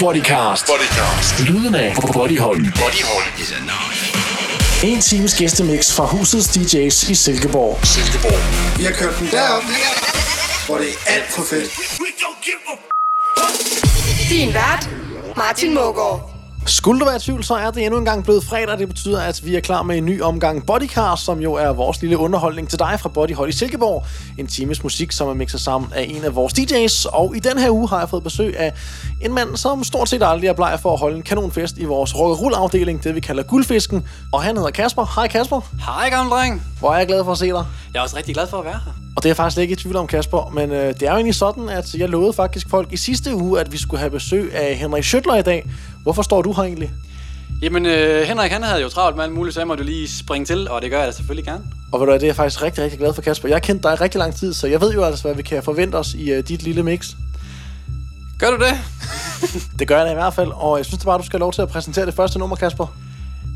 Bodycast. Bodycast. Lyden af Bodyhold. Bodyhold. En times gæstemix fra husets DJ's i Silkeborg. Silkeborg. Vi har kørt den derop, hvor det er alt for fedt. Din vært, Martin Mågaard. Skulle du være i tvivl, så er det endnu en gang blevet fredag. Det betyder, at vi er klar med en ny omgang Bodycast, som jo er vores lille underholdning til dig fra Bodyhold i Silkeborg. En times musik, som er mixet sammen af en af vores DJ's. Og i den her uge har jeg fået besøg af en mand, som stort set aldrig er bleg for at holde en kanonfest i vores rock afdeling det vi kalder Guldfisken. Og han hedder Kasper. Hej Kasper. Hej, gamle dreng. Hvor er jeg glad for at se dig. Jeg er også rigtig glad for at være her. Og det er jeg faktisk ikke i tvivl om, Kasper. Men øh, det er jo egentlig sådan, at jeg lovede faktisk folk i sidste uge, at vi skulle have besøg af Henrik Schøttler i dag. Hvorfor står du her egentlig? Jamen, øh, Henrik, han havde jo travlt med alt muligt, så jeg måtte lige springe til, og det gør jeg da selvfølgelig gerne. Og ved du det er jeg faktisk rigtig, rigtig glad for, Kasper. Jeg har kendt dig rigtig lang tid, så jeg ved jo altså, hvad vi kan forvente os i uh, dit lille mix. Gør du det? Det gør jeg da i hvert fald, og jeg synes da bare, du skal have lov til at præsentere det første nummer, Kasper.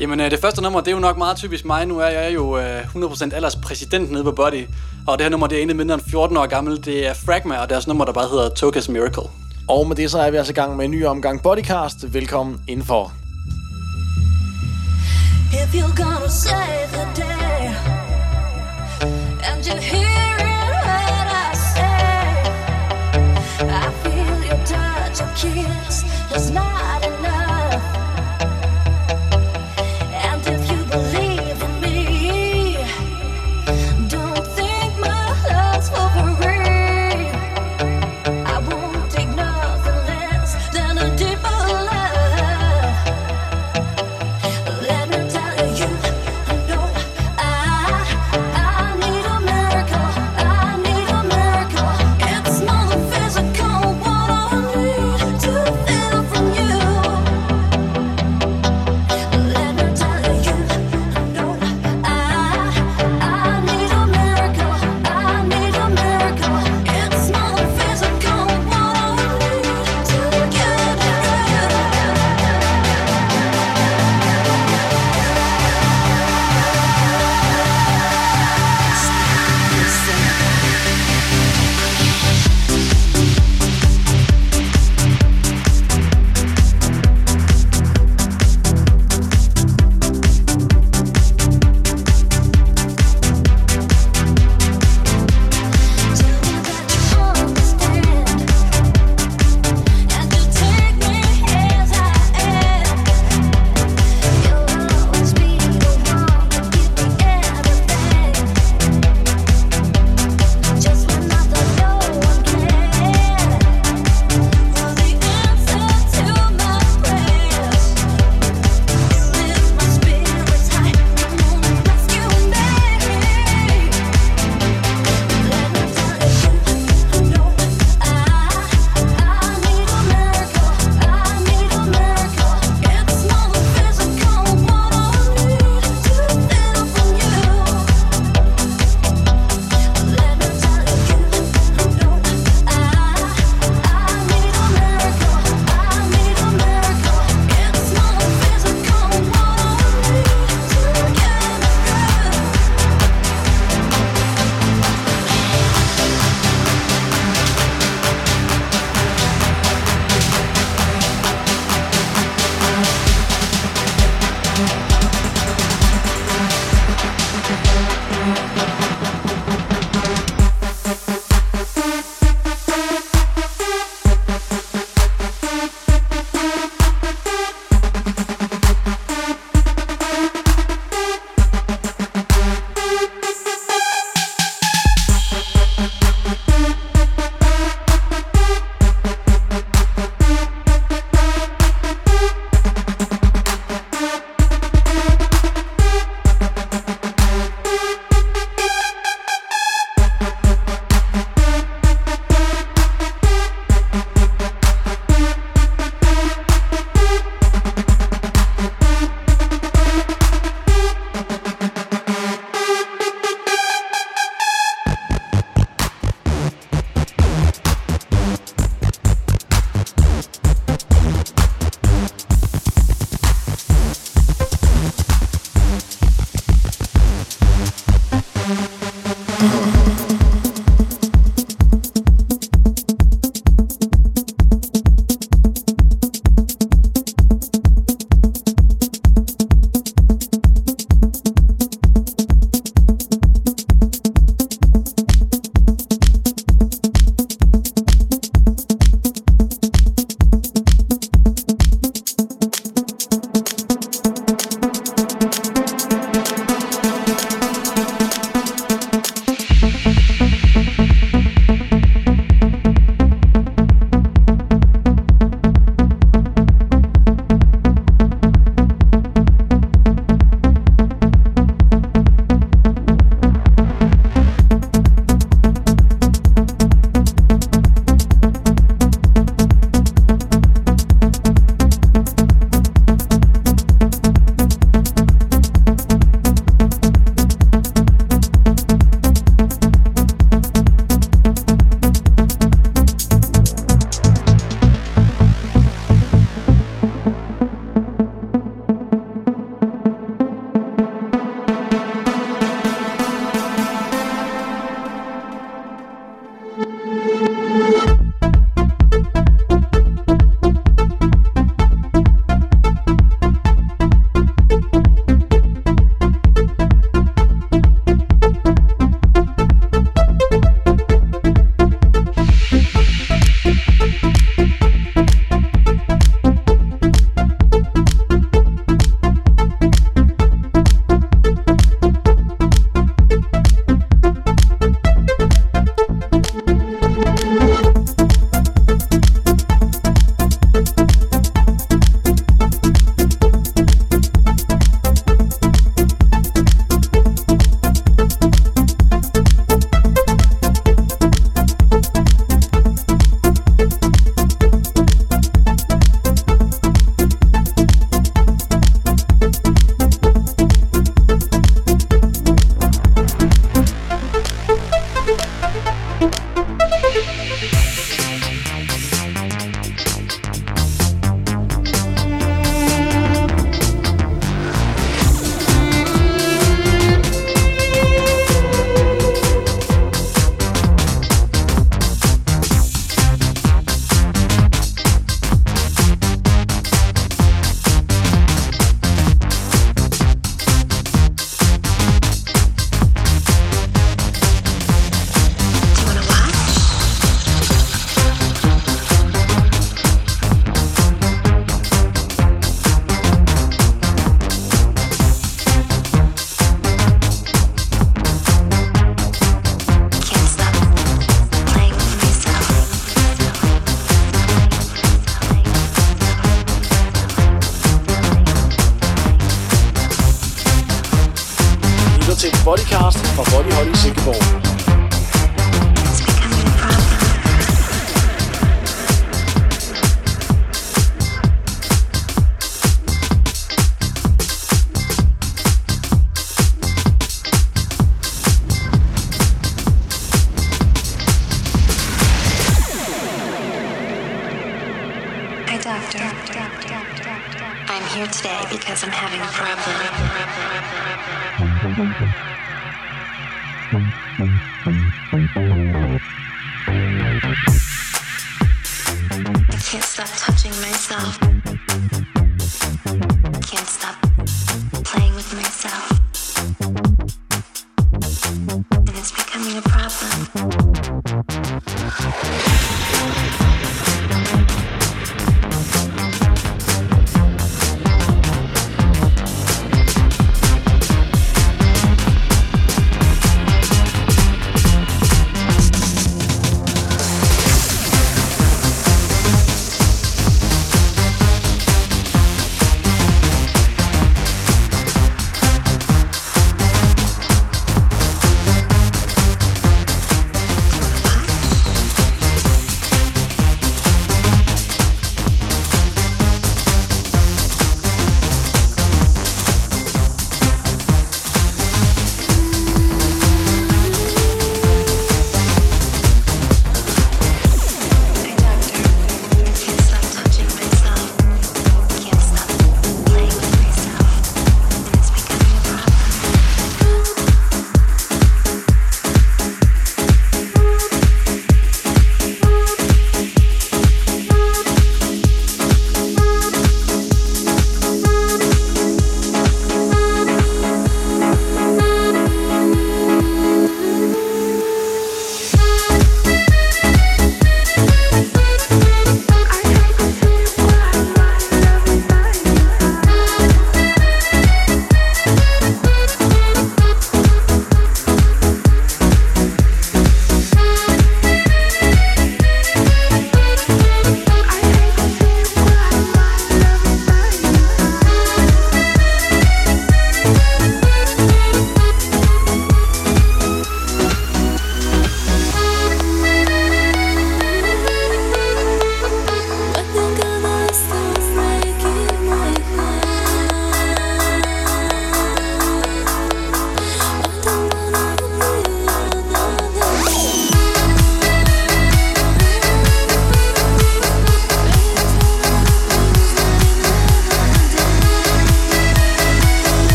Jamen, øh, det første nummer, det er jo nok meget typisk mig. Nu er jeg jo øh, 100% alders præsident nede på Body. Og det her nummer, det er egentlig mindre end 14 år gammelt. Det er Fragma, og deres nummer, der bare hedder Tokas Miracle. Og med det så er vi altså i gang med en ny omgang Bodycast. Velkommen indenfor. If you're gonna save the day, and you hear what I say, I feel your touch, your kiss is not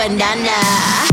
banana.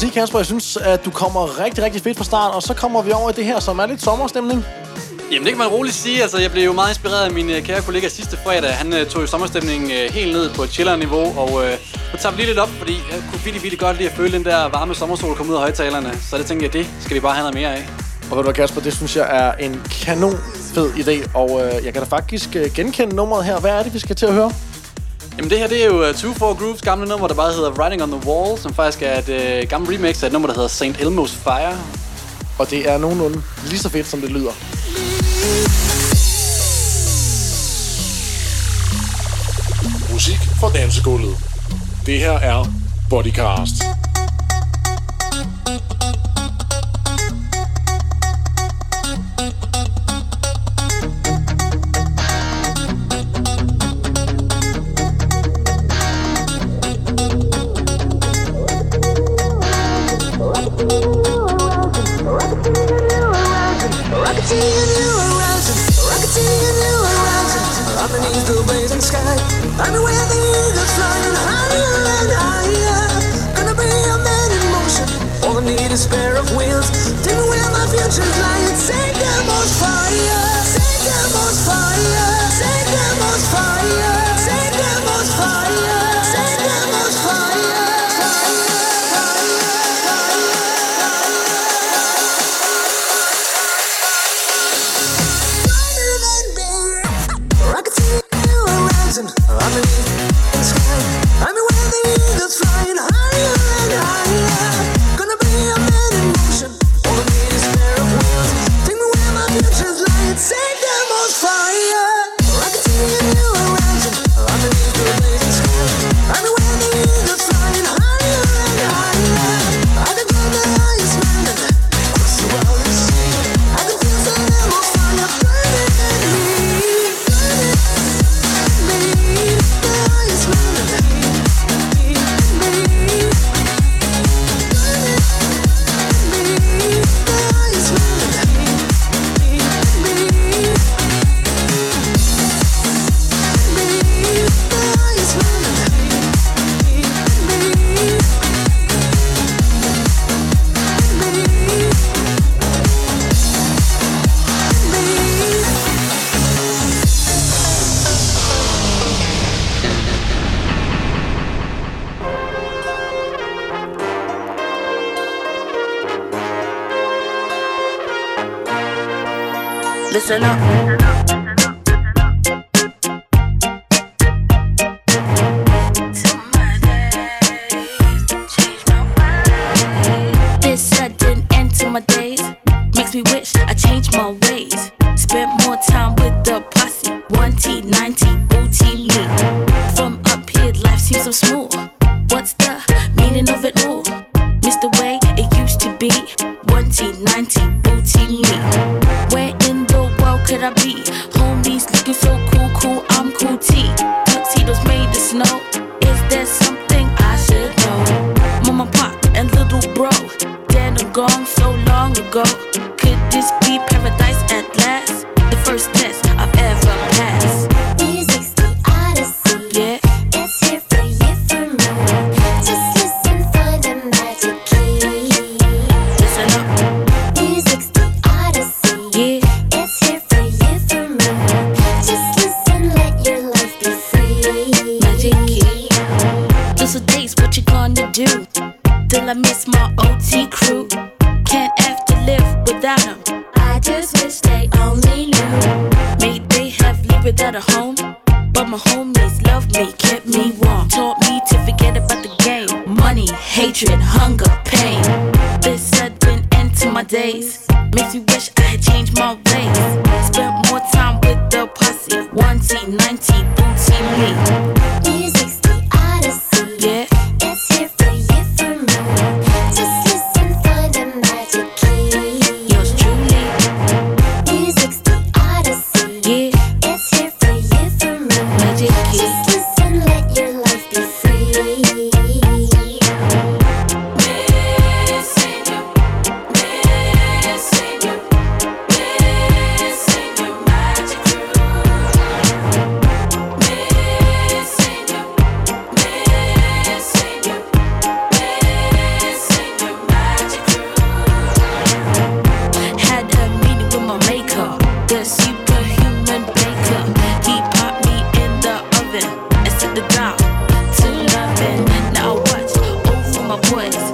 Sige, Kasper, jeg synes, at du kommer rigtig, rigtig fedt fra start, og så kommer vi over i det her, som er lidt sommerstemning. Jamen det kan man roligt sige. Altså, jeg blev jo meget inspireret af min øh, kære kollega sidste fredag. Han øh, tog jo sommerstemningen øh, helt ned på et chiller-niveau, og øh, nu tager vi lige lidt op, fordi jeg kunne virkelig, virkelig godt lide at føle den der varme sommersol komme ud af højtalerne. Så det tænkte jeg, det skal vi bare have noget mere af. Og ved du hvad, Kasper, det synes jeg er en kanon fed idé, og øh, jeg kan da faktisk øh, genkende nummeret her. Hvad er det, vi skal til at høre? Jamen det her, det er jo uh, Two Four Grooves gamle nummer, der bare hedder Writing on the Wall, som faktisk er et uh, gammelt remix af et nummer, der hedder St. Elmo's Fire. Og det er nogenlunde lige så fedt, som det lyder. Musik fra dansegulvet. Det her er Bodycast. A spare of wheels. Do where my future's lying. Set them on fire. Set them on fire. Set them on fire. Listen up. my boys.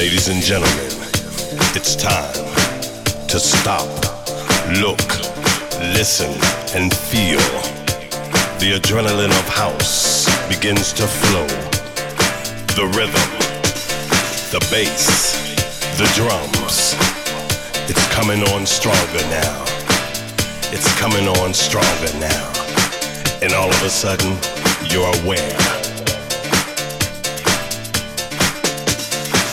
Ladies and gentlemen, it's time to stop, look, listen, and feel. The adrenaline of house begins to flow. The rhythm, the bass, the drums. It's coming on stronger now. It's coming on stronger now. And all of a sudden, you're aware.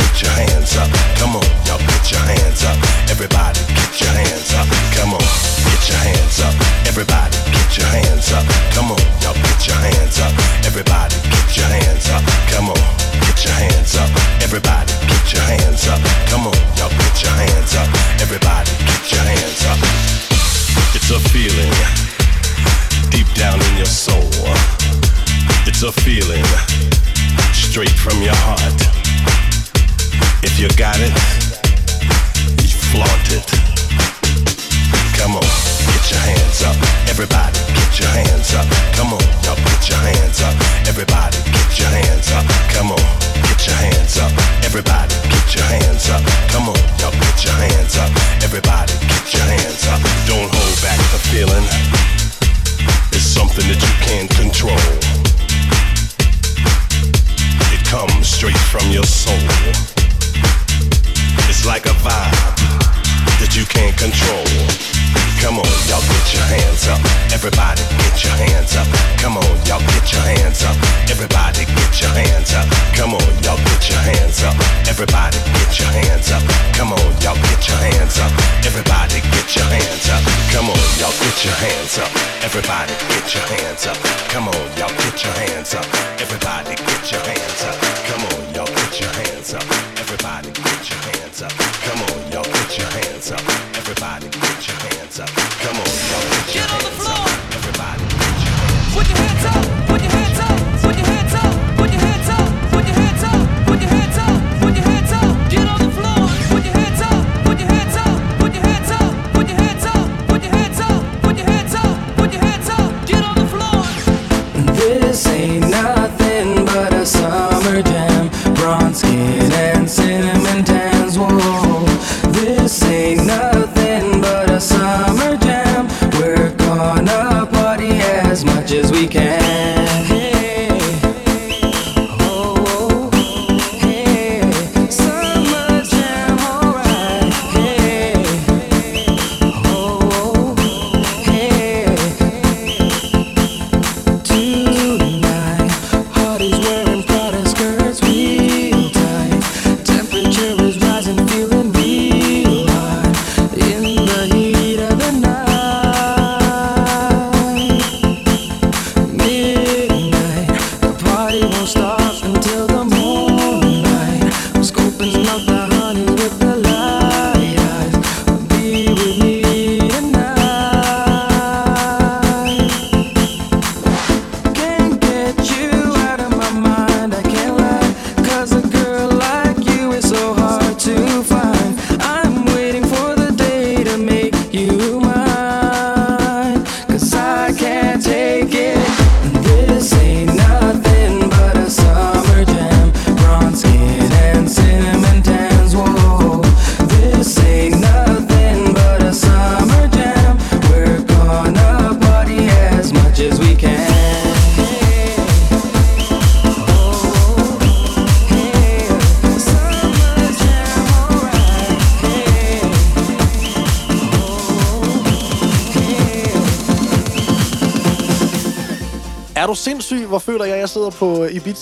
get your hands up. Come on, y'all, get your hands up. Everybody, get your hands up. Come on, get your hands up. Everybody, get your hands up. Come on, y'all, get your hands up. Everybody, get your hands up. Come on, get your hands up. Everybody, get your hands up. Come on, y'all, get your hands up. Everybody, get your hands up. It's a feeling deep down in your soul. It's a feeling straight from your heart. If you got it, you flaunt it. Come on, get your hands up. Everybody, get your hands up. Come on, y'all put your hands up. Everybody, get your hands up. Come on, get your hands up. Everybody, get your hands up. Come on, y'all put your hands up. Everybody, get your hands up. Don't hold back the feeling. It's something that you can't control. It comes straight from your soul. It's like a vibe that you can't control. Come on, y'all get your hands up. Everybody get your hands up. Come on, y'all get your hands up. Everybody get your hands up. Come on, y'all get your hands up. Everybody get your hands up. Come on, y'all get your hands up. Everybody get your hands up. Come on, y'all get your hands up. Everybody get your hands up. Come on, y'all get your hands up. Everybody get your hands up. Come on, y'all get your hands up. Hands up. Everybody get your hands up. Come on, y'all get your hands up. Everybody get your hands up. Put your hands up. Put your hands up. Put your hands up. Put your hands up. Put your hands up. Put your hands up. Put your hands up. Get on the floor. Put your hands up. Put your hands up. Put your hands up. Put your hands up. Put your hands up. Put your hands up. Put your hands up. Get on the floor. This ain't nothing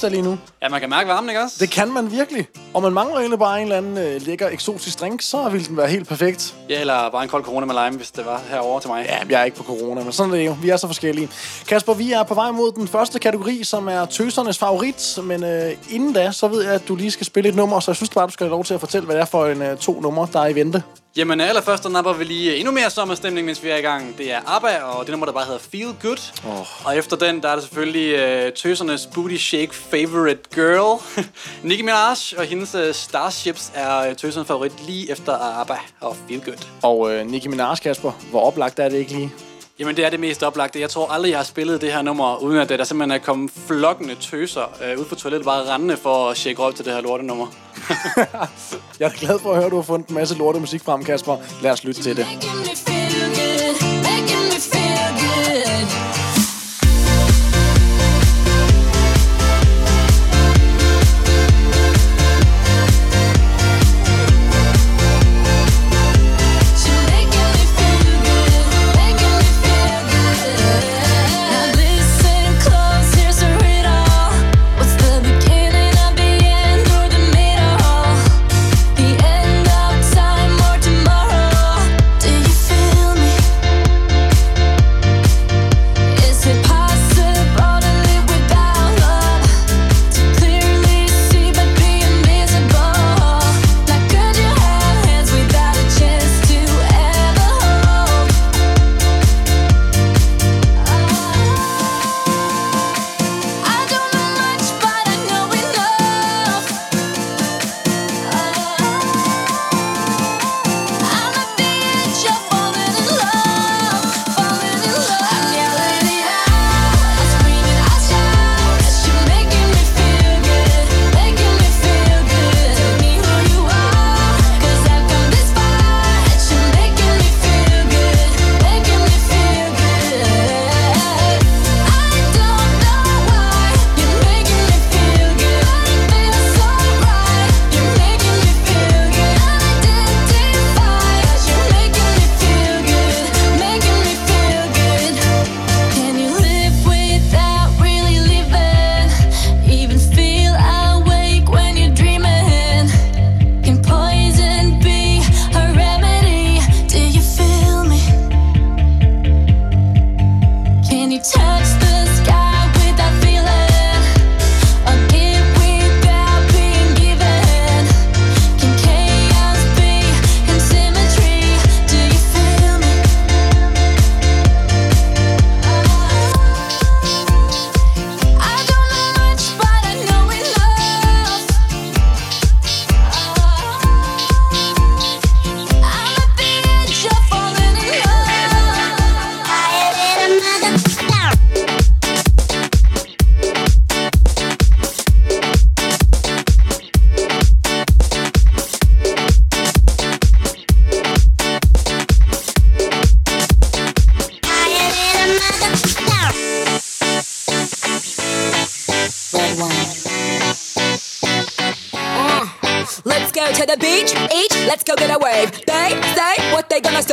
lige nu? Ja, man kan mærke varmen, ikke også? Det kan man virkelig. Og man mangler egentlig bare en eller anden øh, lækker eksotisk drink, så ville den være helt perfekt. Ja, eller bare en kold corona med lime, hvis det var herovre til mig. Ja, jeg er ikke på corona, men sådan er det jo. Vi er så forskellige. Kasper, vi er på vej mod den første kategori, som er tøsernes favorit. Men øh, inden da, så ved jeg, at du lige skal spille et nummer, så jeg synes bare, du skal have lov til at fortælle, hvad det er for en øh, to numre, der er i vente. Jamen allerførst, der napper vi lige endnu mere sommerstemning, mens vi er i gang. Det er ABBA, og det nummer, der bare hedder Feel Good. Oh. Og efter den, der er det selvfølgelig øh, tøsernes booty shake favorite girl. Nicki Minaj og hendes øh, Starships er øh, tøsernes favorit lige efter ABBA og Feel Good. Og øh, Nicki Minaj, Kasper, hvor oplagt er det ikke lige? Jamen, det er det mest oplagte. Jeg tror aldrig, jeg har spillet det her nummer, uden at der simpelthen er kommet flokkende tøser øh, ud på toilettet, bare rendende for at shake røv til det her lortenummer. Jeg er glad for at høre, at du har fundet en masse lorte musik frem, Kasper. Lad os lytte til det.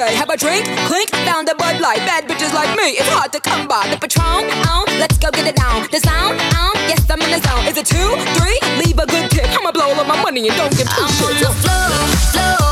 good. Have a drink, clink, found a Bud Light. Bad bitches like me, it's hard to come by. The Patron, on, let's go get it down. The sound, on, yes, I'm in the zone. Is it two, three? Leave a good tip. I'ma blow all of my money and don't give two I'm shits. On the floor, floor.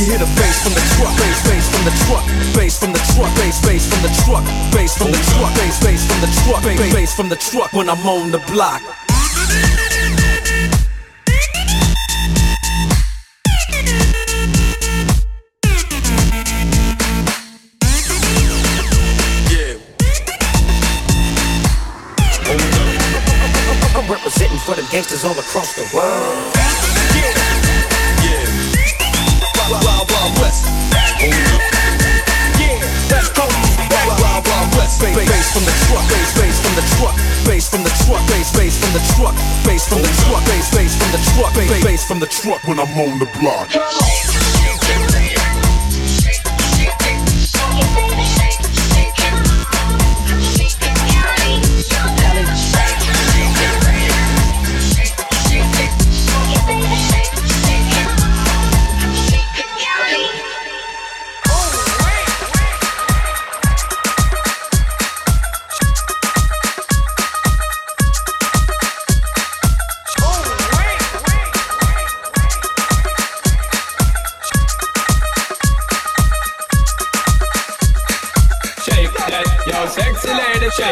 You hear the bass from the truck, bass, bass from the truck, bass from the truck, bass, bass from the truck, bass from the truck, bass, bass from the truck, bass, bass from the truck when I'm on the block. Yeah. representing for the gangsters all across the world. From the truck. Bass, bass from the truck. Bass from the truck. Bass, bass from the truck. Bass from the truck. Bass, bass from the truck. Bass, bass from the truck when I'm on the block.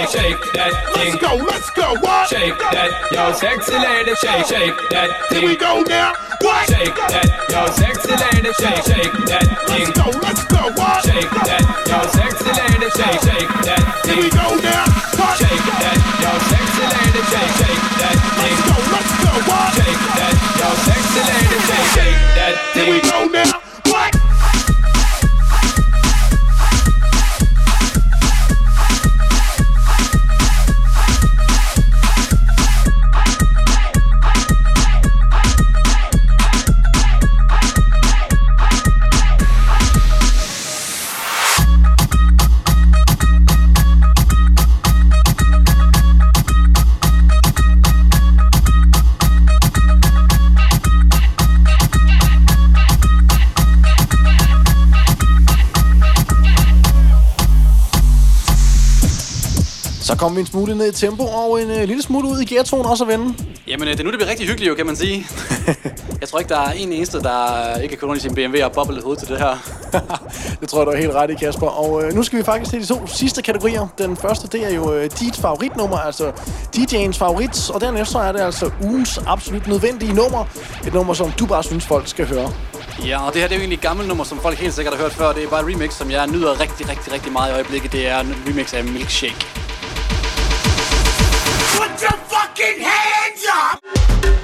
Shake, that thing. Let's go, let's go, what? Shake that, yo, sexy lady, shake, shake that thing. Here we go now. What? Shake that, yo, sexy lady, shake, shake that thing. Let's go, let's go, what? Shake that, yo, sexy lady, shake, shake that thing. Here we go now. What? Shake that, yo, sexy lady, shake, shake that thing. Let's go, let's go, what? Shake that, yo, sexy lady, shake, shake that thing. Here we go now. Kom vi en smule ned i tempo, og en øh, lille smule ud i geartonen også at vende. Jamen, øh, det er nu, det bliver rigtig hyggeligt jo, kan man sige. jeg tror ikke, der er en eneste, der ikke kan i sin BMW og boble hovedet til det her. Det tror jeg, du er helt ret i, Kasper. Og øh, nu skal vi faktisk til de to sidste kategorier. Den første, det er jo øh, dit favoritnummer, altså DJ'ens favorit. Og dernæst så er det altså ugens absolut nødvendige nummer. Et nummer, som du bare synes, folk skal høre. Ja, og det her det er jo egentlig et gammelt nummer, som folk helt sikkert har hørt før. Det er bare et remix, som jeg nyder rigtig, rigtig, rigtig meget i øjeblikket. Det er en remix af Milkshake. Put your fucking hands up!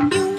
You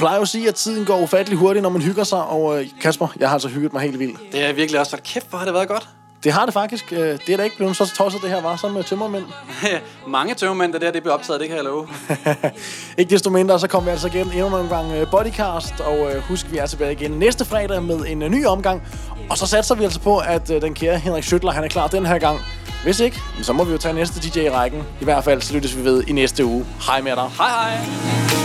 plejer jo at sige, at tiden går ufattelig hurtigt, når man hygger sig, og øh, Kasper, jeg har altså hygget mig helt vildt. Det er virkelig også, hold kæft, hvor har det været godt. Det har det faktisk. Øh, det er da ikke blevet så tosset, det her var, som tømmermænd. Mange tømmermænd, der det det blev optaget, det kan jeg love. ikke desto mindre, så kommer vi altså igen endnu en gang øh, Bodycast, og husk, vi er tilbage igen næste fredag med en ny omgang. Og så satser vi altså på, at den kære Henrik Schøtler, han er klar den her gang. Hvis ikke, så må vi jo tage næste DJ i rækken. I hvert fald, så lyttes vi ved i næste uge. Hej med dig. Hej hej.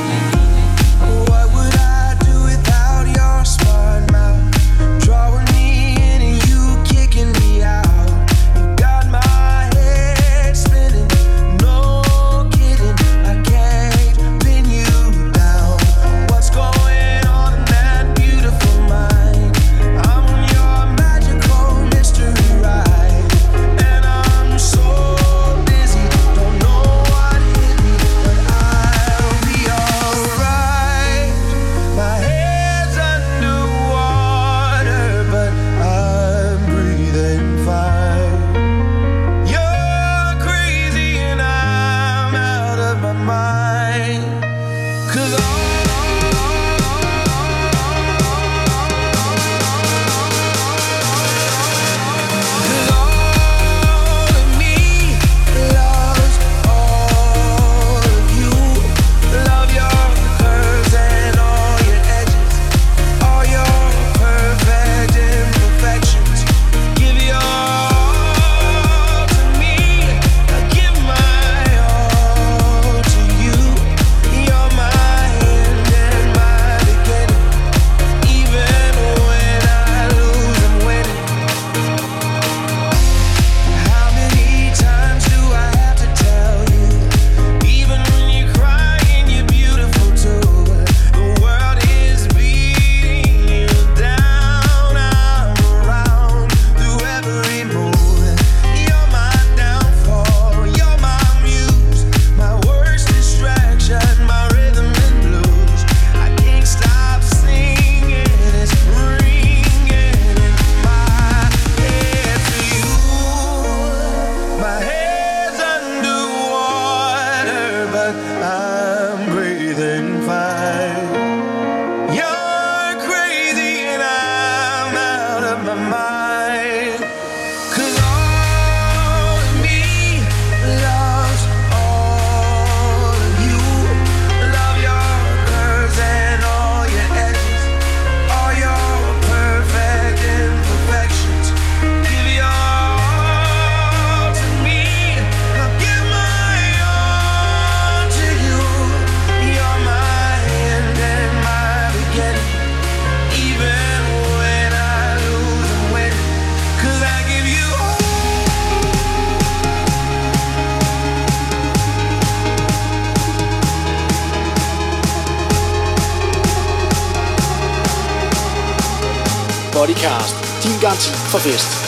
Bodycast. Din garanti for fest.